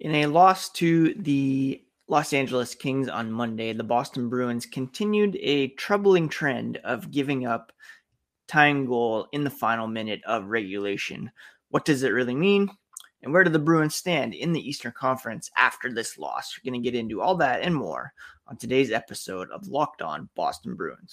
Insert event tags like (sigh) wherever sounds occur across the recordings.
In a loss to the Los Angeles Kings on Monday, the Boston Bruins continued a troubling trend of giving up tying goal in the final minute of regulation. What does it really mean? And where do the Bruins stand in the Eastern Conference after this loss? We're going to get into all that and more on today's episode of Locked On Boston Bruins.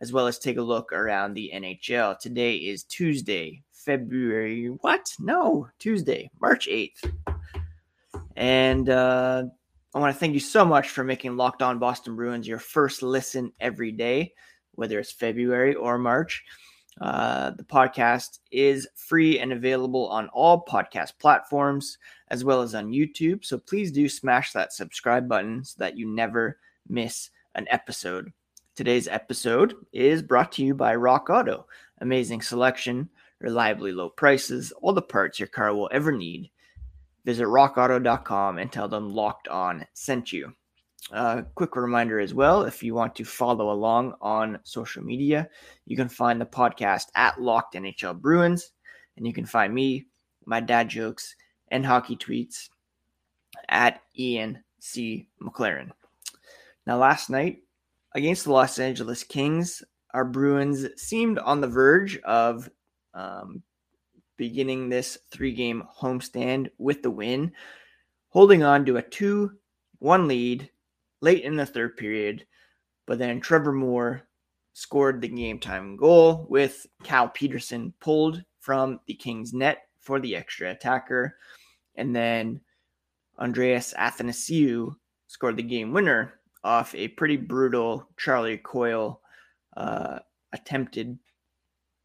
as well as take a look around the NHL. Today is Tuesday, February, what? No, Tuesday, March 8th. And uh, I want to thank you so much for making Locked On Boston Bruins your first listen every day, whether it's February or March. Uh, the podcast is free and available on all podcast platforms as well as on YouTube. So please do smash that subscribe button so that you never miss an episode. Today's episode is brought to you by Rock Auto. Amazing selection, reliably low prices, all the parts your car will ever need. Visit rockauto.com and tell them Locked On sent you. Uh, quick reminder as well if you want to follow along on social media, you can find the podcast at Locked NHL Bruins, and you can find me, my dad jokes, and hockey tweets at Ian C. McLaren. Now, last night, against the Los Angeles Kings, our Bruins seemed on the verge of um, beginning this three game homestand with the win, holding on to a 2 1 lead late in the third period. But then Trevor Moore scored the game time goal with Cal Petersen pulled from the Kings net for the extra attacker. And then Andreas Athanasiou scored the game winner off a pretty brutal Charlie Coyle uh, attempted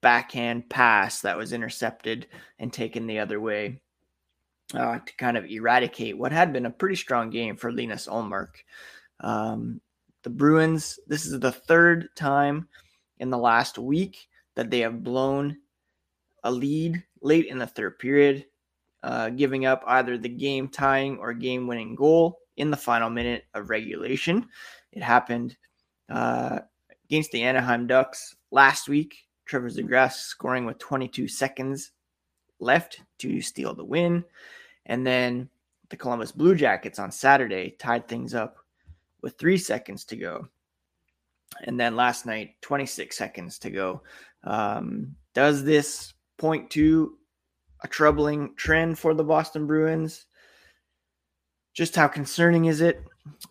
backhand pass that was intercepted and taken the other way uh, to kind of eradicate what had been a pretty strong game for Linus Ullmark. Um, the Bruins, this is the third time in the last week that they have blown a lead late in the third period, uh, giving up either the game tying or game winning goal in the final minute of regulation. It happened uh, against the Anaheim Ducks last week. Trevor Zegras scoring with 22 seconds left to steal the win. And then the Columbus Blue Jackets on Saturday tied things up with three seconds to go. And then last night, 26 seconds to go. Um, does this point to a troubling trend for the Boston Bruins? Just how concerning is it?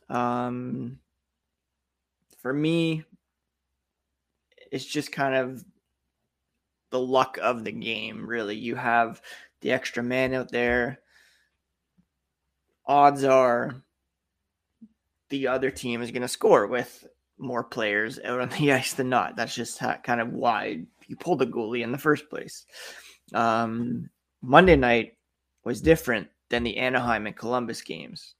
Um, for me, it's just kind of the luck of the game, really. You have the extra man out there. Odds are the other team is going to score with more players out on (laughs) the ice than not. That's just how, kind of why you pulled the goalie in the first place. Um, Monday night was different than the Anaheim and Columbus games.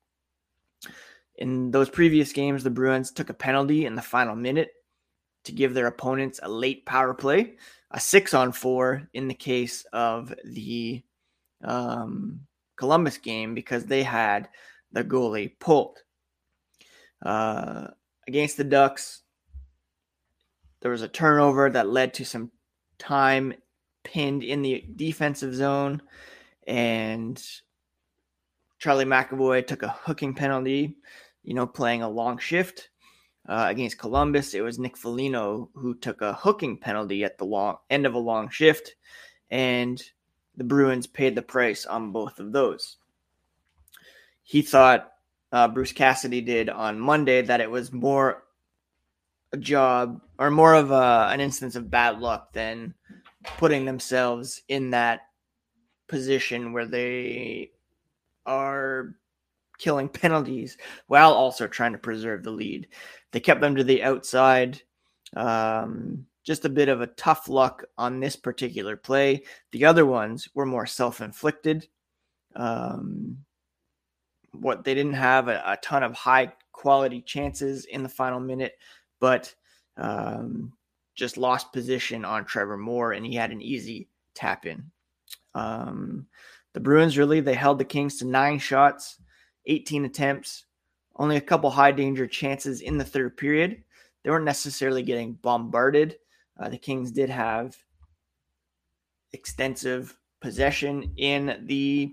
In those previous games, the Bruins took a penalty in the final minute to give their opponents a late power play, a six on four in the case of the um, Columbus game because they had the goalie pulled. Uh, against the Ducks, there was a turnover that led to some time pinned in the defensive zone, and Charlie McAvoy took a hooking penalty, you know, playing a long shift. Uh, against Columbus, it was Nick Foligno who took a hooking penalty at the long end of a long shift, and the Bruins paid the price on both of those. He thought uh, Bruce Cassidy did on Monday that it was more a job or more of a, an instance of bad luck than putting themselves in that position where they are killing penalties while also trying to preserve the lead. They kept them to the outside um, just a bit of a tough luck on this particular play. The other ones were more self inflicted. Um, what they didn't have a, a, ton of high quality chances in the final minute, but um, just lost position on Trevor Moore, and he had an easy tap in. Um, the Bruins really they held the Kings to nine shots, 18 attempts, only a couple high danger chances in the third period. They weren't necessarily getting bombarded. Uh, the Kings did have extensive possession in the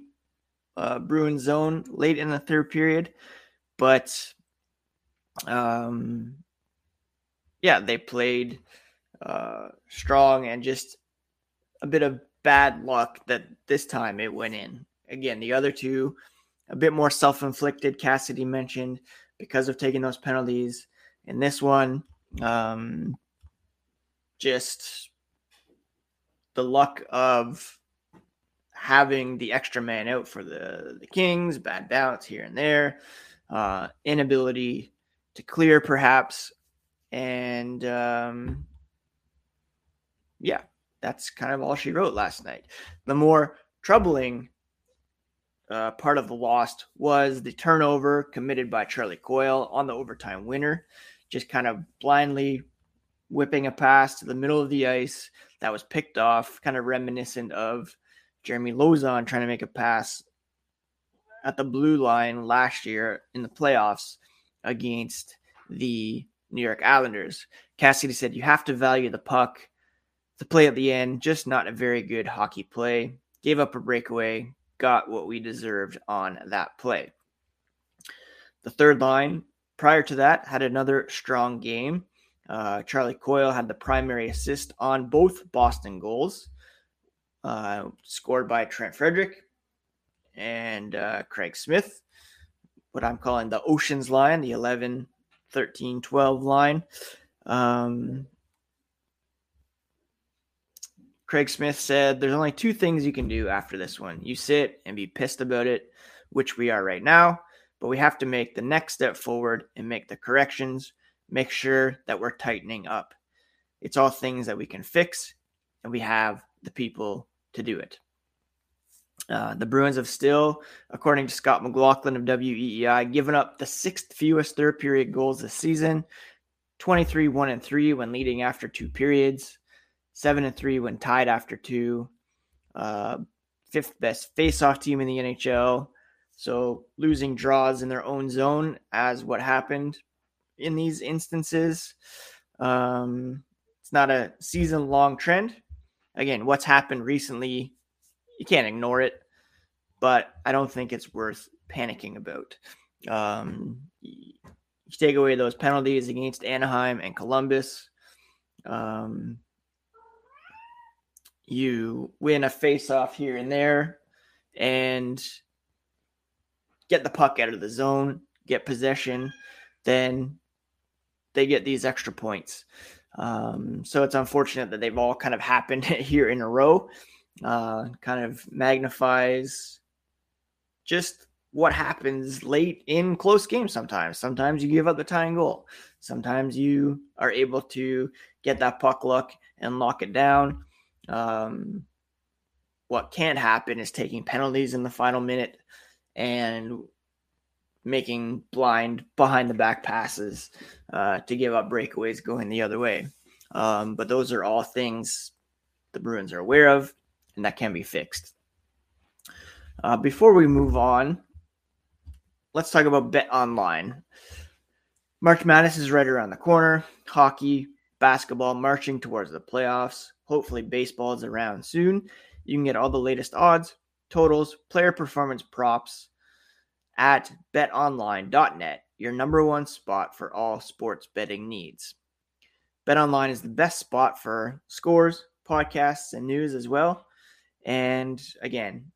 uh, Bruins zone late in the third period, but um, yeah, they played uh, strong and just a bit of bad luck that this time it went in. Again, the other two, a bit more self inflicted, Cassidy mentioned, because of taking those penalties. In this one, um, just the luck of having the extra man out for the, the Kings, bad bounce here and there, uh, inability to clear perhaps, and um, yeah, that's kind of all she wrote last night. The more troubling uh, part of the lost was the turnover committed by Charlie Coyle on the overtime winner, just kind of blindly whipping a pass to the middle of the ice that was picked off, kind of reminiscent of Jeremy Lauzon trying to make a pass at the blue line last year in the playoffs against the New York Islanders. Cassidy said, You have to value the puck the play at the end, just not a very good hockey play. Gave up a breakaway, got what we deserved on that play. The third line, prior to that, had another strong game. Uh, Charlie Coyle had the primary assist on both Boston goals, uh, scored by Trent Frederic and uh, Craig Smith, what I'm calling the Oceans line, the 11, 13, 12 line. Um, Craig Smith said, There's only two things you can do after this one. You sit and be pissed about it, which we are right now, but we have to make the next step forward and make the corrections, make sure that we're tightening up. It's all things that we can fix, and we have the people to do it. Uh, the Bruins have still, according to Scott McLaughlin of WEEI, given up the sixth fewest third period goals this season 23 1 and 3 when leading after two periods seven and three when tied after two. Uh, fifth best face-off team in the NHL. So losing draws in their own zone as what happened in these instances. Um, it's not a season-long trend. Again, what's happened recently, you can't ignore it, but I don't think it's worth panicking about. Um, you take away those penalties against Anaheim and Columbus. Um, you win a face off here and there and get the puck out of the zone, get possession, then they get these extra points. Um, so it's unfortunate that they've all kind of happened (laughs) here in a row. Uh, kind of magnifies just what happens late in close games sometimes. Sometimes you give up the tying goal. Sometimes you are able to get that puck luck and lock it down. Um, what can't happen is taking penalties in the final minute and making blind behind the back passes uh, to give up breakaways going the other way. Um, but those are all things the Bruins are aware of and that can be fixed. Uh, before we move on, let's talk about Bet Online. March Madness is right around the corner. Hockey, basketball marching towards the playoffs. Hopefully, baseball is around soon. You can get all the latest odds, totals, player performance props at betonline.net, your number one spot for all sports betting needs. BetOnline is the best spot for scores, podcasts, and news as well. And again,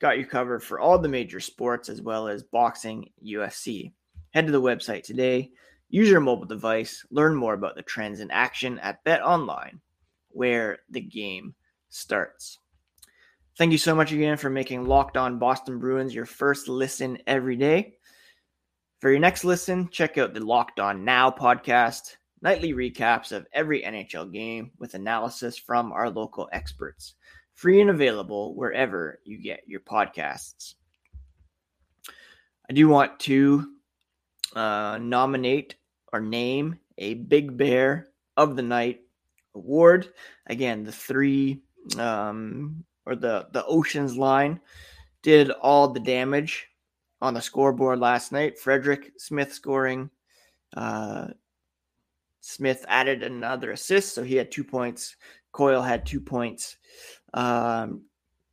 got you covered for all the major sports as well as boxing, UFC. Head to the website today, use your mobile device, learn more about the trends in action at BetOnline where the game starts. Thank you so much again for making Locked On Boston Bruins your first listen every day. For your next listen, check out the Locked On Now podcast. nightly recaps of every NHL game with analysis from our local experts. Free and available wherever you get your podcasts. I do want to uh, nominate or name a Big Bear of the Night award. Again, the three um, or the the Oceans line did all the damage on the scoreboard last night. Frederic Smith scoring. Uh, Smith added another assist, so he had two points. Coyle had two points. Um,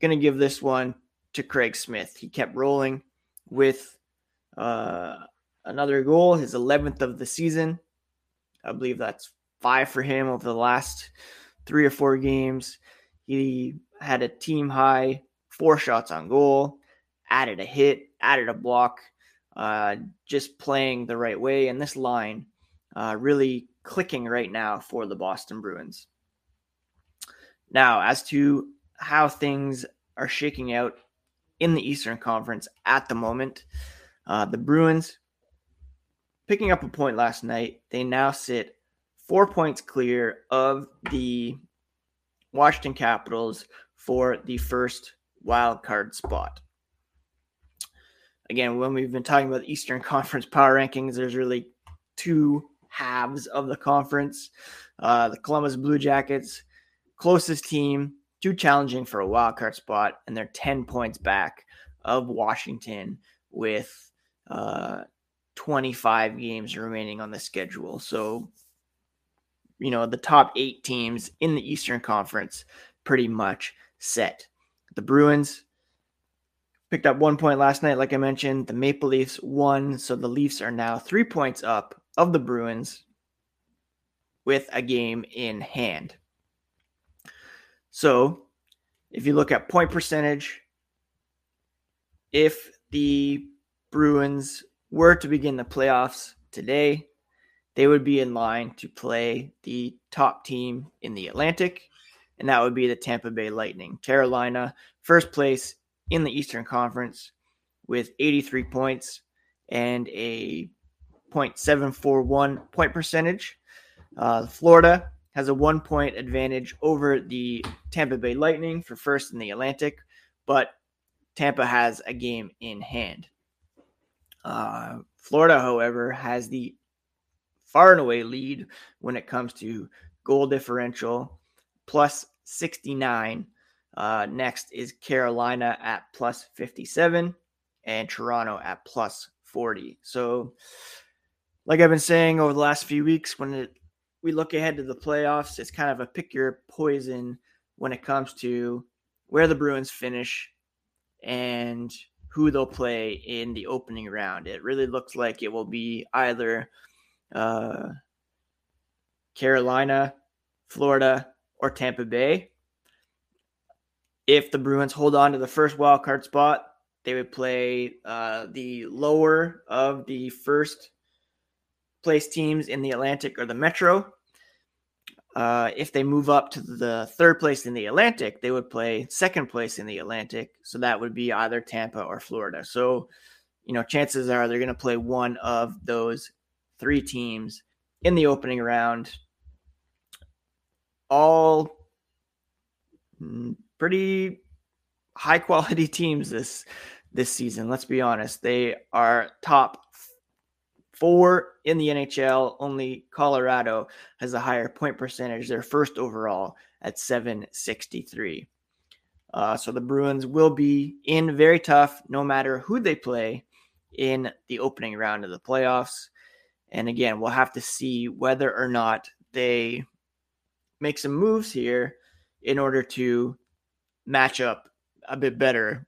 gonna give this one to Craig Smith. He kept rolling with uh, another goal, his 11th of the season. I believe that's five for him over the last three or four games. He had a team high four shots on goal, added a hit, added a block, uh, just playing the right way. And this line uh, really clicking right now for the Boston Bruins. Now, as to how things are shaking out in the Eastern Conference at the moment, uh, the Bruins picking up a point last night. They now sit four points clear of the Washington Capitals for the first wild card spot. Again, when we've been talking about Eastern (laughs) Conference power rankings, there's really two halves of the conference. Uh, the Columbus Blue Jackets, closest team, too challenging for a wild card spot, and they're 10 points back of Washington with uh, 25 games remaining on the schedule. So, you know, the top eight teams in the Eastern Conference pretty much set. The Bruins picked up one point last night, like I mentioned. The Maple Leafs won, so the Leafs are now three points up of the Bruins with a game in hand. So, if you look at point percentage, if the Bruins were to begin the playoffs today, they would be in line to play the top team in the Atlantic, and that would be the Tampa Bay Lightning. Carolina, first place in the Eastern Conference with 83 points and a 0.741 point percentage. Uh, Florida has a one point advantage over the Tampa Bay Lightning for first in the Atlantic, but Tampa has a game in hand. Uh, Florida, however, has the far and away lead when it comes to goal differential, plus 69. Uh, next is Carolina at plus 57 and Toronto at plus 40. So, like I've been saying over the last few weeks, when it, we look ahead to the playoffs, it's kind of a pick your poison when it comes to where the Bruins finish and who they'll play in the opening round. It really looks like it will be either uh, Carolina, Florida, or Tampa Bay. If the Bruins hold on to the first wild card spot, they would play uh, the lower of the first place teams in the Atlantic or the Metro. Uh, if they move up to the third place in the Atlantic, they would play second place in the Atlantic. So that would be either Tampa or Florida. So, you know, chances are they're going to play one of those three teams in the opening round. All pretty high quality (laughs) teams this this season. Let's be honest. They are top four in the NHL. Only Colorado has a higher point percentage. They're first overall at 763. Uh, so the Bruins will be in very tough no matter who they play in the opening round of the playoffs. And again, we'll have to see whether or not they make some moves here in order to match up a bit better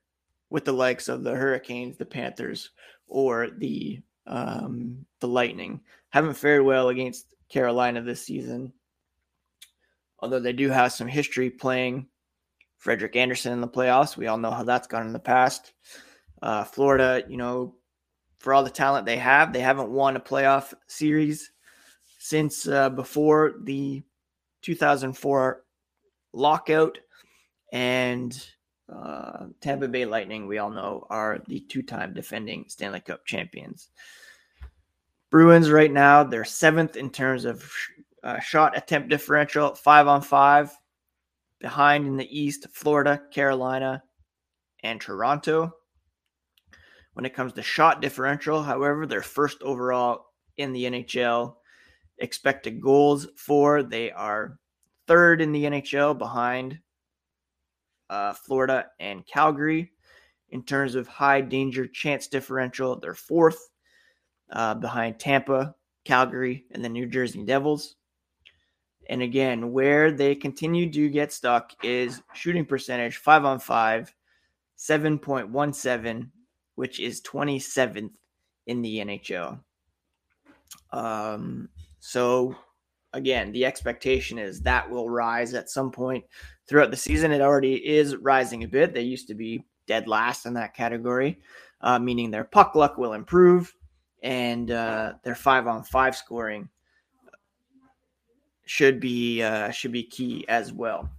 with the likes of the Hurricanes, the Panthers, or the um, the Lightning. Haven't fared well against Carolina this season, although they do have some history playing Frederik Andersen in the playoffs. We all know how that's gone in the past. Uh, Florida, you know, for all the talent they have, they haven't won a playoff series since uh, before the 2004 lockout. And uh, Tampa Bay Lightning, we all know, are the two time defending Stanley Cup champions. Bruins right now, they're seventh in terms of uh, shot attempt differential, five on five. Behind in the East, Florida, Carolina, and Toronto. When it comes to shot differential, however, they're first overall in the NHL. Expected goals for, they are third in the NHL behind uh, Florida and Calgary. In terms of high danger chance differential, they're fourth uh, behind Tampa, Calgary, and the New Jersey Devils. And again, where they continue to get stuck is shooting percentage, five on five, 7.17, which is 27th in the NHL. Um, so again, the expectation is that will rise at some point throughout the season. It already is rising a bit. They used to be dead last in that category, uh, meaning their puck luck will improve and uh, their five on five scoring should be uh, should be key as well.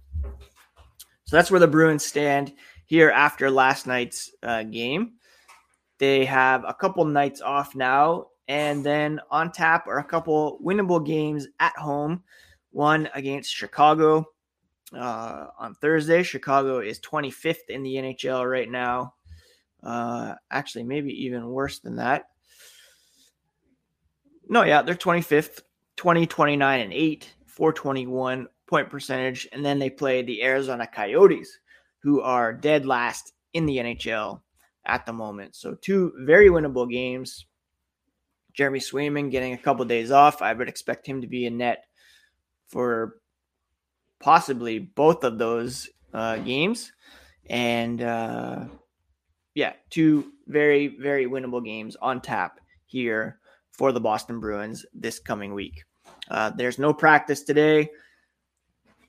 So that's where the Bruins stand here after last night's uh, game. They have a couple nights off now, and then on tap are a couple winnable games at home. One against Chicago uh, on Thursday. Chicago is 25th in the NHL right now. Uh, actually, maybe even worse than that. No, yeah, they're 25th, 20, 29, and 8, 421 point percentage. And then they play the Arizona Coyotes, who are dead last in the NHL at the moment. So, two very winnable games. Jeremy Swayman getting a couple of days off. I would expect him to be in net for possibly both of those uh, games. And uh, yeah, two very, very winnable games on tap here for the Boston Bruins this coming week. Uh, there's no practice today.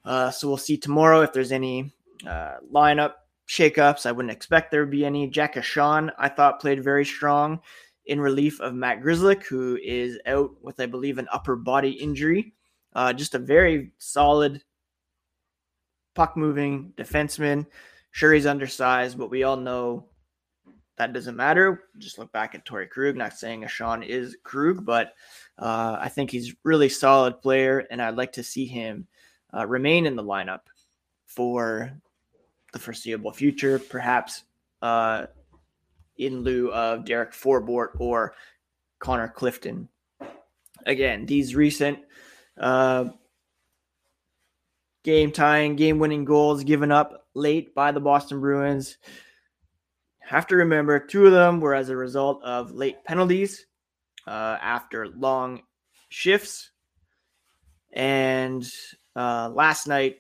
Uh, so we'll see tomorrow if there's any uh, lineup shakeups. I wouldn't expect there would be any. Jack Ahcan, I thought, played very strong in relief of Matt Grzelcyk, who is out with, I believe, an upper body injury. Uh, just a very solid puck moving defenseman. Sure, he's undersized, but we all know that doesn't matter. Just look back at Torey Krug. Not saying Ahcan is Krug, but uh, I think he's really solid player, and I'd like to see him uh, remain in the lineup for the foreseeable future, perhaps uh, in lieu of Derek Forbort or Connor Clifton. Again, these recent uh, game tying, game winning goals given up late by the Boston Bruins have to remember two of them were as a result of late penalties uh, after long shifts. And uh, last night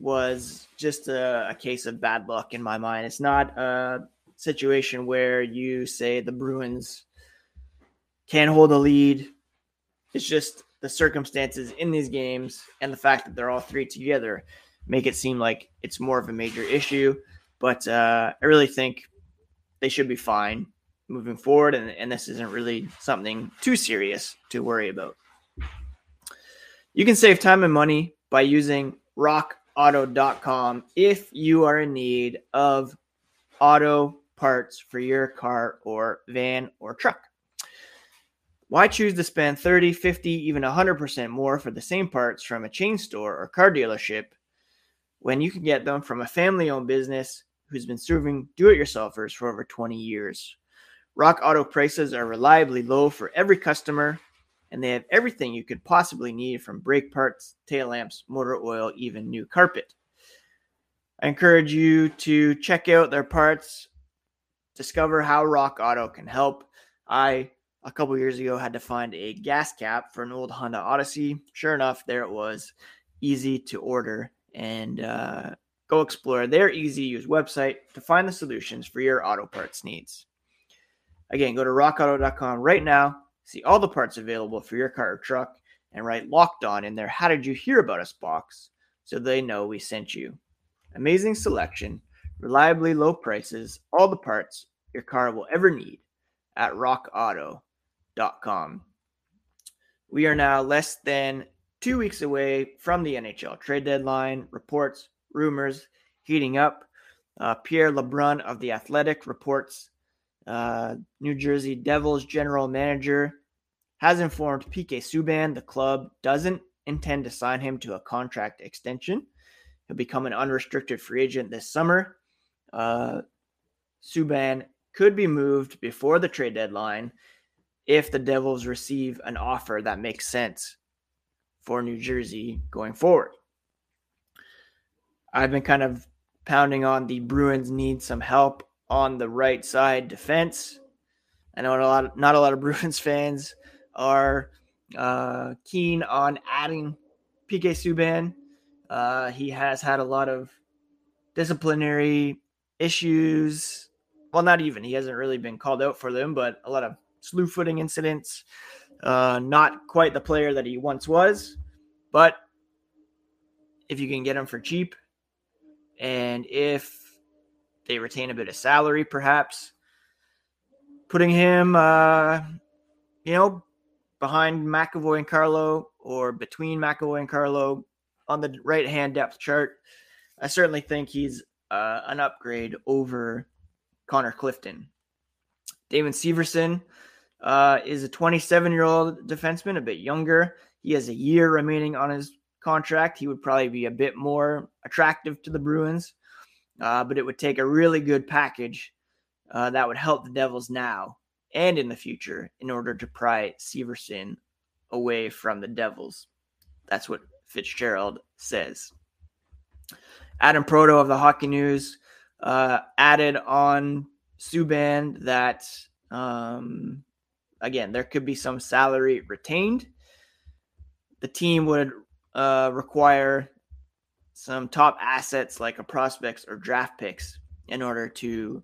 was just a, a, case of bad luck in my mind. It's not a situation where you say the Bruins can hold a lead. It's just the circumstances in these games and the fact that they're all three together make it seem like it's more of a major issue. But uh, I really think they should be fine moving forward, and, and this isn't really something too serious to worry about. You can save time and money by using rockauto.com if you are in need of auto parts for your car or van or truck. Why choose to spend 30, 50, even 100% more for the same parts from a chain store or car dealership when you can get them from a family owned business who's been serving do it yourselfers for over 20 years. Rock Auto prices are reliably low for every customer, and they have everything you could possibly need from brake parts, tail lamps, motor oil, even new carpet. I encourage you to check out their parts, discover how Rock Auto can help. I, a couple years ago, had to find a gas cap for an old Honda Odyssey. Sure enough, there it was, easy to order. And uh, Go explore their easy use website to find the solutions for your auto parts needs. Again, go to rockauto.com right now, see all the parts available for your car or truck, and write locked on in their How Did You Hear About Us box so they know we sent you. Amazing selection, reliably low prices, all the parts your car will ever need at rockauto.com. We are now less than two weeks away from the NHL trade deadline. Reports rumors heating up. Uh, Pierre LeBrun of The Athletic reports uh, New Jersey Devils general manager, has informed PK Subban the club doesn't intend to sign him to a contract extension. He'll become an unrestricted free agent this summer. Uh, Subban could be moved before the trade deadline if the Devils receive an offer that makes sense for New Jersey going forward. I've been kind of pounding on the Bruins need some help on the right side defense. I know a lot, of, not a lot of (laughs) Bruins fans are uh, keen on adding PK Subban. Uh, he has had a lot of disciplinary issues. Well, not even. He hasn't really been called out for them, but a lot of slew footing incidents. Uh, not quite the player that he once was, but if you can get him for cheap, and if they retain a bit of salary, perhaps putting him, uh, you know, behind McAvoy and Carlo or between McAvoy and Carlo on the right hand depth chart. I certainly think he's uh, an upgrade over Connor Clifton. Damon Severson uh, is a 27 year old defenseman, a bit younger. He has a year remaining on his contract. He would probably be a bit more attractive to the Bruins, uh, but it would take a really good package uh, that would help the Devils now and in the future in order to pry Severson away from the Devils. That's what Fitzgerald says. Adam Proteau of the Hockey News uh, added on Subban that um, again there could be some salary retained. The team would uh, require some top assets like a prospects or draft picks in order to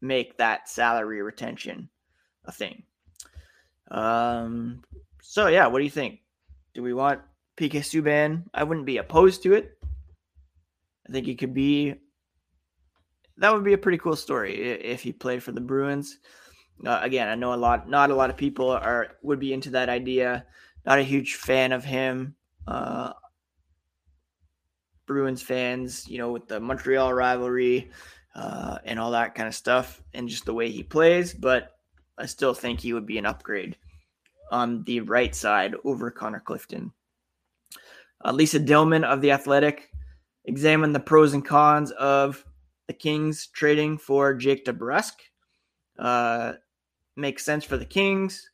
make that salary retention a thing. Um, so yeah, what do you think? Do we want PK Subban? I wouldn't be opposed to it. I think he could be. That would be a pretty cool story if he played for the Bruins. Uh, again, I know a lot. Not a lot of people are would be into that idea. Not a huge fan of him. Uh, Bruins fans, you know, with the Montreal rivalry, uh, and all that kind of stuff, and just the way he plays. But I still think he would be an upgrade on the right side over Connor Clifton. Uh, Lisa Dillman of The Athletic examined the pros and cons of the Kings trading for Jake DeBrusk. Uh, makes sense for the Kings,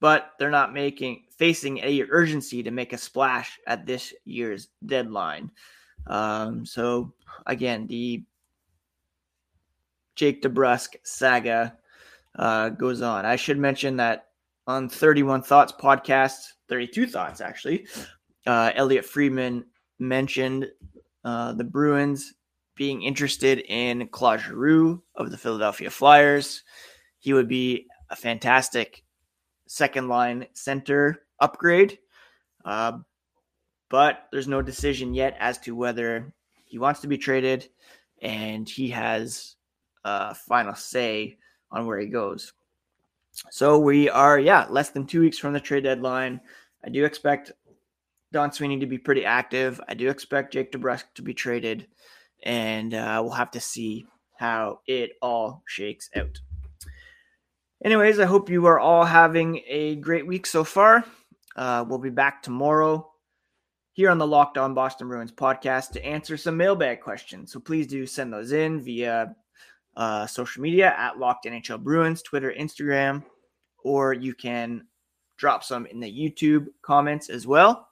but they're not making facing any urgency to make a splash at this year's deadline. Um, so again, the Jake DeBrusk saga uh, goes on. I should mention that on 31 Thoughts podcast, 32 Thoughts actually, uh, Elliotte Friedman mentioned uh, the Bruins being interested in Claude Giroux of the Philadelphia Flyers. He would be a fantastic second line center upgrade. Uh, but there's no decision yet as to whether he wants to be traded, and he has uh, final say on where he goes. So we are, yeah, less than two weeks from the trade deadline. I do expect Don Sweeney to be pretty active. I do expect Jake DeBrusk to be traded, and uh, we'll have to see how it all shakes out. Anyways, I hope you are all having a great week so far. Uh, we'll be back tomorrow here on the Locked On Boston Bruins podcast to answer some mailbag questions. So please do send those in via uh, social media at Locked NHL Bruins, Twitter, Instagram, or you can drop some in the YouTube comments as well.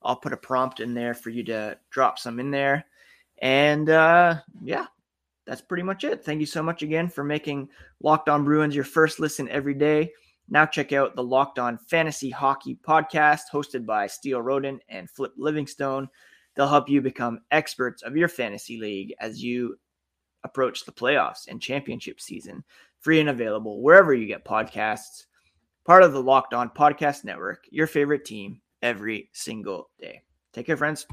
I'll put a prompt in there for you to drop some in there. And uh, yeah, that's pretty much it. Thank you so much again for making Locked On Bruins your first listen every day. Now check out the Locked On Fantasy Hockey podcast hosted by Steele Roden and Flip Livingstone. They'll help you become experts of your fantasy league as you approach the playoffs and championship season. Free and available wherever you get podcasts. Part of the Locked On Podcast Network, your favorite team every single day. Take care, friends.